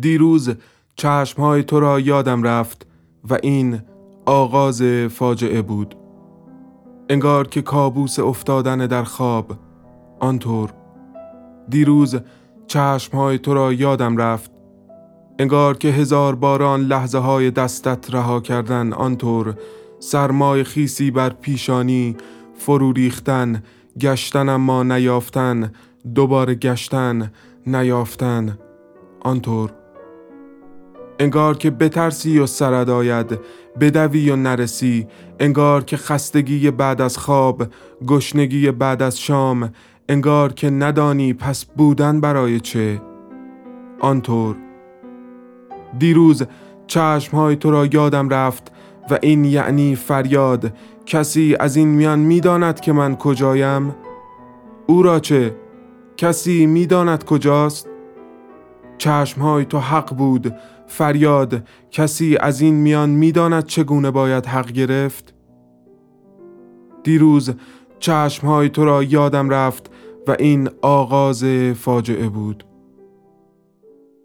دیروز چشمهای تو را یادم رفت و این آغاز فاجعه بود. انگار که کابوس افتادن در خواب. آنطور دیروز چشمهای تو را یادم رفت. انگار که هزار باران لحظه های دستت رها کردن. آنطور سرمای خیسی بر پیشانی فرو ریختن. گشتن اما نیافتن. دوباره گشتن نیافتن. آنطور انگار که بترسی و سرد آید بدوی و نرسی انگار که خستگی بعد از خواب گشنگی بعد از شام انگار که ندانی پس بودن برای چه. آنطور. دیروز چشمهای تو را یادم رفت و این یعنی فریاد. کسی از این میان می‌داند که من کجایم؟ او را چه؟ کسی می‌داند کجاست؟ چشمهای تو حق بود فریاد کسی از این میان می‌داند چگونه باید حق گرفت؟ دیروز چشمهای تو را یادم رفت و این آغاز فاجعه بود.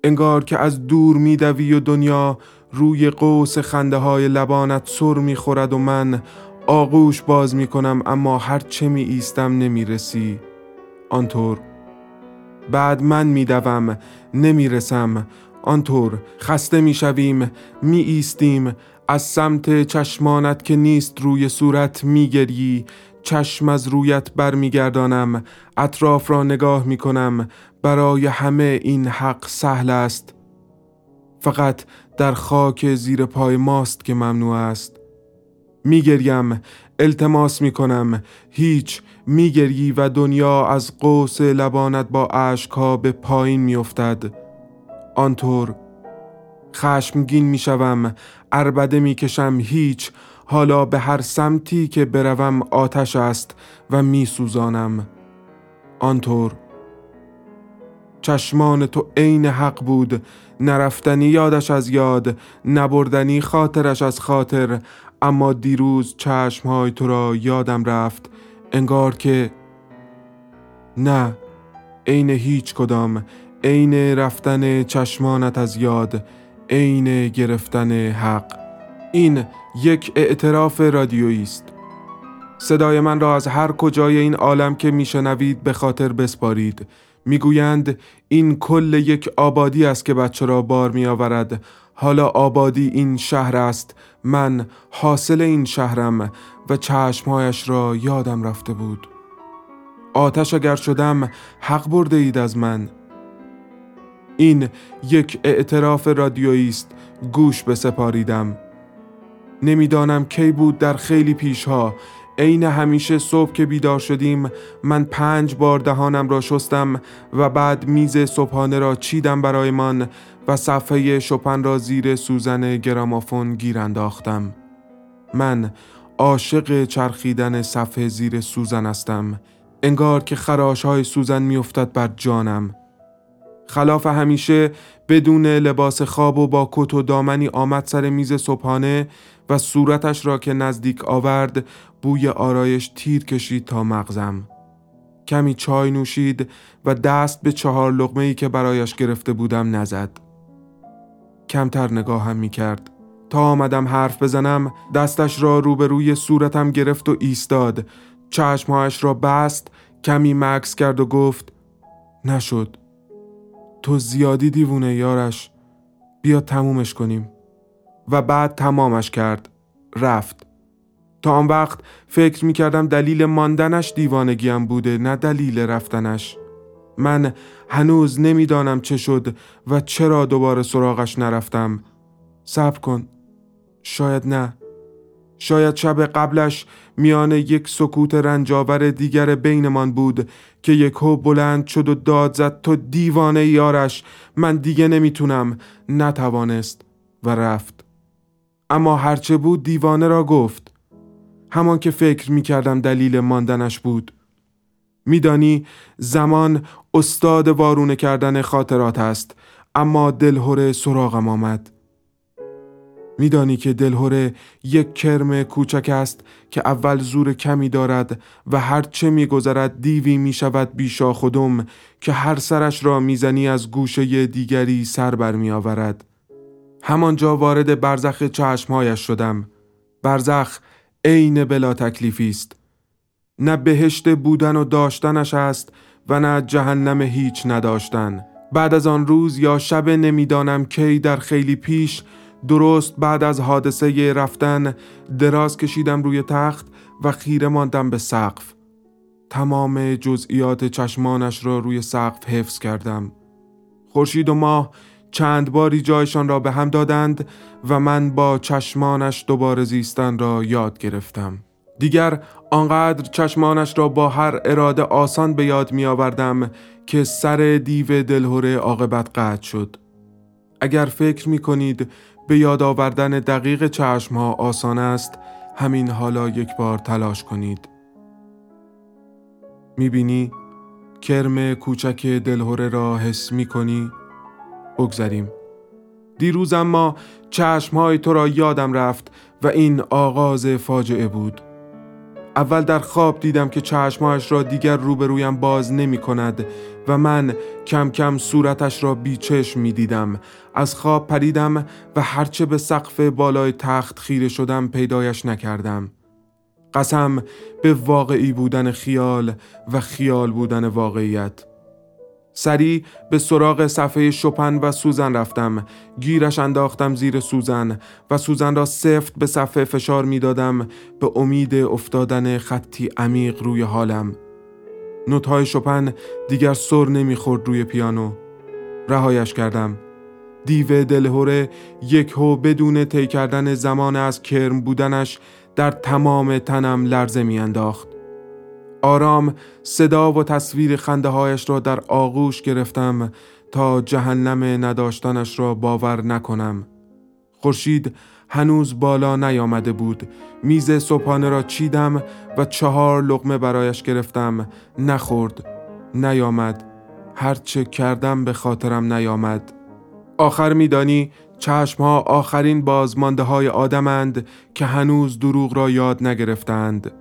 انگار که از دور میدوی و دنیا روی قوس خنده های لبانت سر می‌خورد و من آغوش باز می‌کنم اما هر چه می ایستم نمی رسی آنطور بعد من میدوم نمی‌رسم. آنطور خسته می‌شویم می ایستیم از سمت چشمانت که نیست روی صورت میگری چشم از رویت برمیگردانم. اطراف را نگاه می کنم برای همه این حق سهل است. فقط در خاک زیر پای ماست که ممنوع است. میگریم. التماس می‌کنم. هیچ میگری و دنیا از قوس لبانت با اشکها به پایین میافتد. آنطور خشمگین می‌شوم اربده می‌کشم هیچ. حالا به هر سمتی که بروم آتش است و میسوزانم. آنطور چشمان تو عین حق بود نرفتنی یادش از یاد نبردنی خاطرش از خاطر. اما دیروز چشمهای تو را یادم رفت انگار که نه عین هیچ کدام. عین رفتن چشمانت از یاد عین گرفتن حق. این یک اعتراف رادیویی است. صدای من را از هر کجای این عالم که میشنوید به خاطر بسپارید. می‌گویند این کل یک آبادی است که بچه را بار می آورد حالا آبادی این شهر است. من حاصل این شهرم و چشمهایش را یادم رفته بود. آتش اگر شدم حق برده اید از من. این یک اعتراف رادیویی است. گوش بسپاریدم. نمی‌دانم کی بود در خیلی پیشها. عین همیشه صبح که بیدار شدیم من پنج بار دهانم را شستم و بعد میز صبحانه را چیدم برایمان و صفحه شپن را زیر سوزن گرامافون گیر انداختم. من عاشق چرخیدن صفحه زیر سوزن هستم. انگار که خراش های سوزن میافتد بر جانم. خلاف همیشه بدون لباس خواب و با کت و دامنی آمد سر میز صبحانه و صورتش را که نزدیک آورد بوی آرایش تیر کشید تا مغزم. کمی چای نوشید و دست به چهار لغمه ای که برایش گرفته بودم نزد. کمتر نگاهم می کرد تا آمدم حرف بزنم دستش را روبروی صورتم گرفت و ایستاد. چشمهایش را بست کمی مکس کرد و گفت نشد. تو زیادی دیوونه یارش. بیا تمومش کنیم. و بعد تمامش کرد. رفت. تا آن وقت فکر می کردم دلیل ماندنش دیوانگیم بوده نه دلیل رفتنش. من هنوز نمی‌دانم چه شد و چرا دوباره سراغش نرفتم. صبر کن. شاید نه. شاید شب قبلش میان یک سکوت رنجاور دیگر بینمان بود که یک هو بلند شد و داد زد تو دیوانه یارش من دیگه نمی‌تونم. نتوانست و رفت. اما هرچه بود دیوانه را گفت. همان که فکر می‌کردم دلیل ماندنش بود. میدانی زمان استاد وارونه کردن خاطرات است اما دلهوره سراغم آمد. میدانی که دلهوره یک کرم کوچک است که اول زور کمی دارد و هر چه میگذرد دیوی می شود بیشا خودم که هر سرش را می‌زنی از گوشه دیگری سر بر می آورد. همانجا وارد برزخ چشمهایش شدم. برزخ عین بلا تکلیفی است. نه بهشت بودن و داشتنش است و نه جهنم هیچ نداشتن. بعد از آن روز یا شب نمی‌دانم کی در خیلی پیش درست بعد از حادثه رفتن دراز کشیدم روی تخت و خیره ماندم به سقف. تمام جزئیات چشمانش را روی سقف حفظ کردم. خورشید و ماه چند باری جایشان را به هم دادند و من با چشمانش دوباره زیستن را یاد گرفتم. دیگر آنقدر چشمانش را با هر اراده آسان به یاد می آوردم که سر دیو دلهوره عاقبت قطع شد. اگر فکر می کنید به یاد آوردن دقیق چشم ها آسان است همین حالا یک بار تلاش کنید. می‌بینی؟ کرم کوچک دلهوره را حس می کنی بگذریم. دیروز اما چشم تو را یادم رفت و این آغاز فاجعه بود. اول در خواب دیدم که چشمهایش را دیگر روبرویم باز نمی کند و من کم کم صورتش را بیچشم می دیدم. از خواب پریدم و هرچه به سقف بالای تخت خیره شدم پیدایش نکردم. قسم به واقعی بودن خیال و خیال بودن واقعیت. سری به سراغ صفحه شپن و سوزن رفتم گیرش انداختم زیر سوزن و سوزن را سفت به صفحه فشار می دادم به امید افتادن خطی عمیق روی حالم نوتهای شپن دیگر سر نمی‌خورد روی پیانو. رهایش کردم. دیو دلهوره یک هو بدون طی کردن زمان از کرم بودنش در تمام تنم لرزه میانداخت. آرام صدا و تصویر خنده هایش را در آغوش گرفتم تا جهنم نداشتنش را باور نکنم. خورشید هنوز بالا نیامده بود. میز صبحانه را چیدم و چهار لقمه برایش گرفتم. نخورد نیامد. هرچه کردم به خاطرم نیامد. آخر میدانی چشم ها آخرین بازمانده های آدمند که هنوز دروغ را یاد نگرفتند.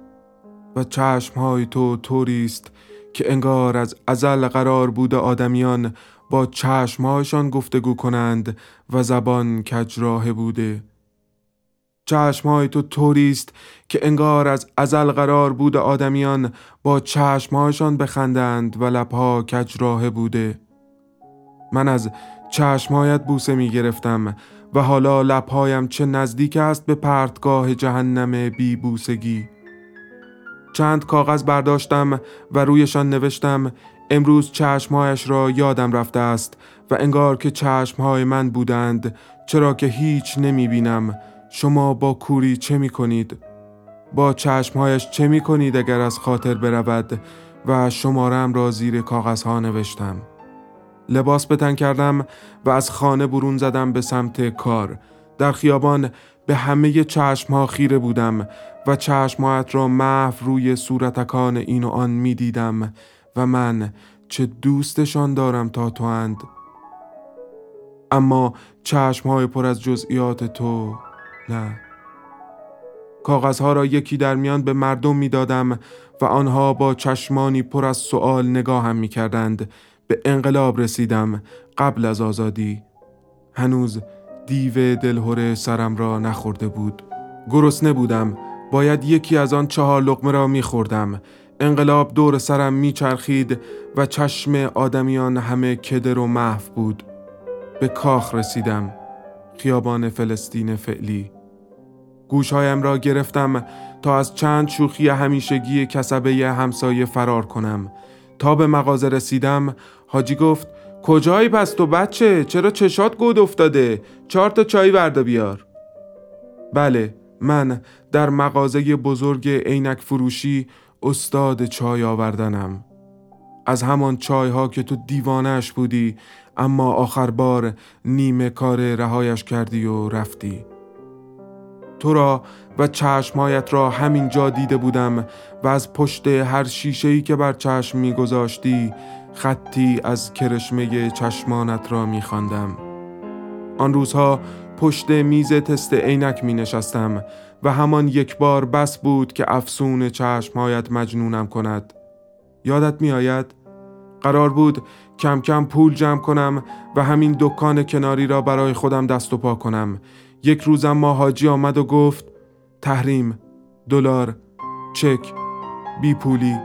و چشمهای تو طوری است که انگار از ازل قرار بوده آدمیان با چشمهایشان گفتگو کنند و زبان کجراه بوده. چشمهای تو طوری است که انگار از ازل قرار بوده آدمیان با چشمهایشان بخندند و لبها کجراه بوده. من از چشمهایت بوسه می گرفتم و حالا لبهایم چه نزدیک است به پرتگاه جهنم بی بوسگی. چند کاغذ برداشتم و رویشان نوشتم امروز چشمهایش را یادم رفته است و انگار که چشمهای من بودند چرا که هیچ نمی بینم شما با کوری چه می کنید؟ با چشمهایش چه می کنید اگر از خاطر برود و شمارم را زیر کاغذها نوشتم؟ لباس بتن کردم و از خانه برون زدم به سمت کار. در خیابان به همه چشم ها خیره بودم و چشمهایت را محو روی صورتکان این و آن می دیدم و من چه دوستشان دارم تا تو اند. اما چشم های پر از جزئیات تو نه. کاغذها را یکی در میان به مردم می دادم و آنها با چشمانی پر از سؤال نگاهم می کردند به انقلاب رسیدم قبل از آزادی. هنوز دیو دلهوره سرم را نخورده بود. گرسنه بودم. باید یکی از آن چهار لقمه را میخوردم. انقلاب دور سرم میچرخید و چشم آدمیان همه کدر و محو بود. به کاخ رسیدم. خیابان فلسطین فعلی. گوشهایم را گرفتم تا از چند شوخی همیشگی کسبه همسایه فرار کنم. تا به مغازه رسیدم حاجی گفت کجایی پس تو بچه؟ چرا چشات گود افتاده؟ چهار تا چای وردا بیار. بله من در مغازه بزرگ عینک فروشی استاد چای آوردنم. از همان چای ها که تو دیوانش بودی اما آخر بار نیمه کار رهایش کردی و رفتی تو را و چشمهایت را همین جا دیده بودم و از پشت هر شیشه‌ای که بر چشم میگذاشتی خطی از کرشمه چشمانت را میخواندم. آن روزها پشت میز تست عینک می نشستم و همان یک بار بس بود که افسون چشمهایت مجنونم کند یادت می آید؟ قرار بود کم کم پول جمع کنم و همین دکان کناری را برای خودم دست و پا کنم. یک روزم ما حاجی آمد و گفت تحریم دلار چک بی پولی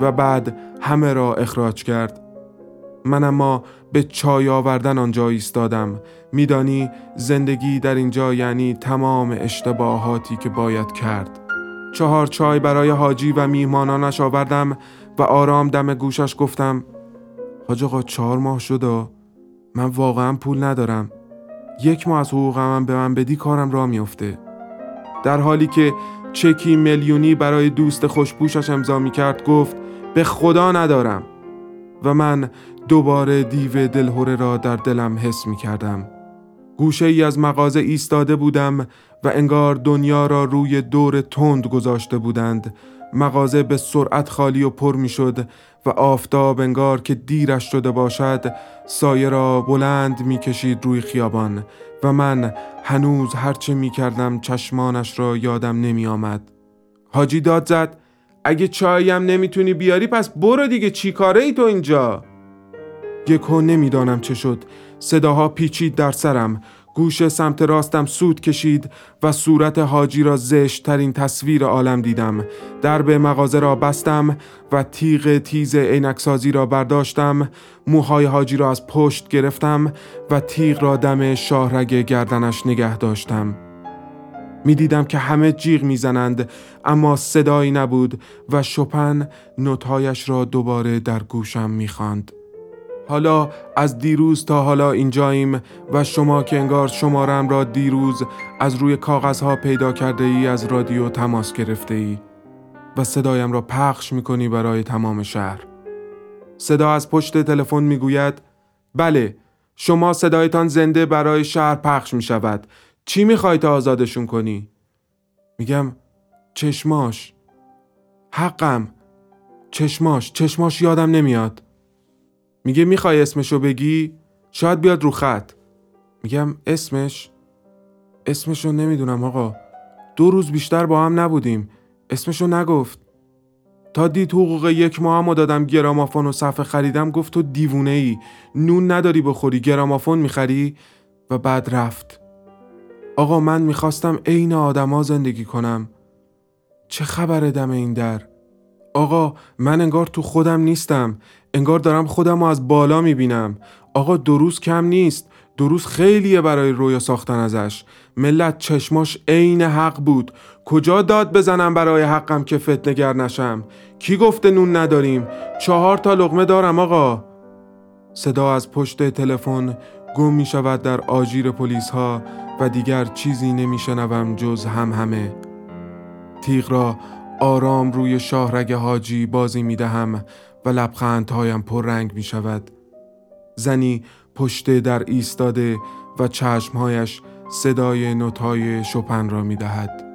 و بعد همه را اخراج کرد. من اما به چای آوردن آنجا ایستادم. میدانی زندگی در اینجا یعنی تمام اشتباهاتی که باید کرد. چهار چای برای حاجی و میهمانانش آوردم و آرام دم گوشش گفتم حاج آقا چهار ماه شده من واقعا پول ندارم. یک ماه از حقوقم به من بدی کارم را میافته. در حالی که چکی میلیونی برای دوست خوشپوشش امضا می کرد گفت به خدا ندارم. و من دوباره دیو دلهوره را در دلم حس می کردم گوشه ای از مغازه ایستاده بودم و انگار دنیا را روی دور تند گذاشته بودند. مغازه به سرعت خالی و پر می شد و آفتاب انگار که دیرش شده باشد سایه را بلند می کشید روی خیابان و من هنوز هرچه می کردم چشمانش را یادم نمی آمد. حاجی داد زد اگه چایم نمی‌تونی بیاری پس برو دیگه چی کاره ای تو اینجا؟ یکو نمی‌دانم چه شد صداها پیچید در سرم گوش سمت راستم سود کشید و صورت حاجی را زشت ترین تصویر عالم دیدم. درب مغازه را بستم و تیغ تیز عینکسازی را برداشتم. موهای حاجی را از پشت گرفتم و تیغ را دم شاهرگ گردنش نگه داشتم. می‌دیدم که همه جیغ می‌زنند اما صدایی نبود و شپن نوتهایش را دوباره در گوشم می‌خواند. حالا از دیروز تا حالا اینجاییم و شما که انگار شمارم را دیروز از روی کاغذها پیدا کرده ای از رادیو تماس گرفته ای و صدایم را پخش می‌کنی برای تمام شهر. صدا از پشت تلفن می‌گوید بله شما صدایتان زنده برای شهر پخش می شود. چی می‌خوای تا آزادشون کنی؟ میگم چشماش حقم چشماش چشماش یادم نمیاد میگه می‌خوای اسمشو بگی؟ شاید بیاد رو خط. میگم اسمش؟ اسمشو نمی‌دونم آقا. دو روز بیشتر با هم نبودیم. اسمشو نگفت. تا دید حقوق یک ماه هم دادم گرامافون و صفحه خریدم گفت تو دیوونه ای نون نداری بخوری گرامافون می‌خری؟ و بعد رفت. آقا من می‌خواستم عین آدما زندگی کنم. چه خبره دم این در؟ آقا من انگار تو خودم نیستم. انگار دارم خودم رو از بالا می‌بینم. آقا دو روز کم نیست. دو روز خیلیه برای رویا ساختن ازش. ملت چشماش عین حق بود. کجا داد بزنم برای حقم که فتنگر نشم؟ کی گفته نون نداریم؟ چهار تا لغمه دارم آقا. صدا از پشت تلفن گم می شود در آژیر پلیس ها و دیگر چیزی نمی شنوم جز هم همه. تیغ را آرام روی شاهرگ حاجی بازی می دهم و لبخندهایم پررنگ می شود زنی پشت در ایستاده و چشمهایش صدای نوتای شپن را می دهد.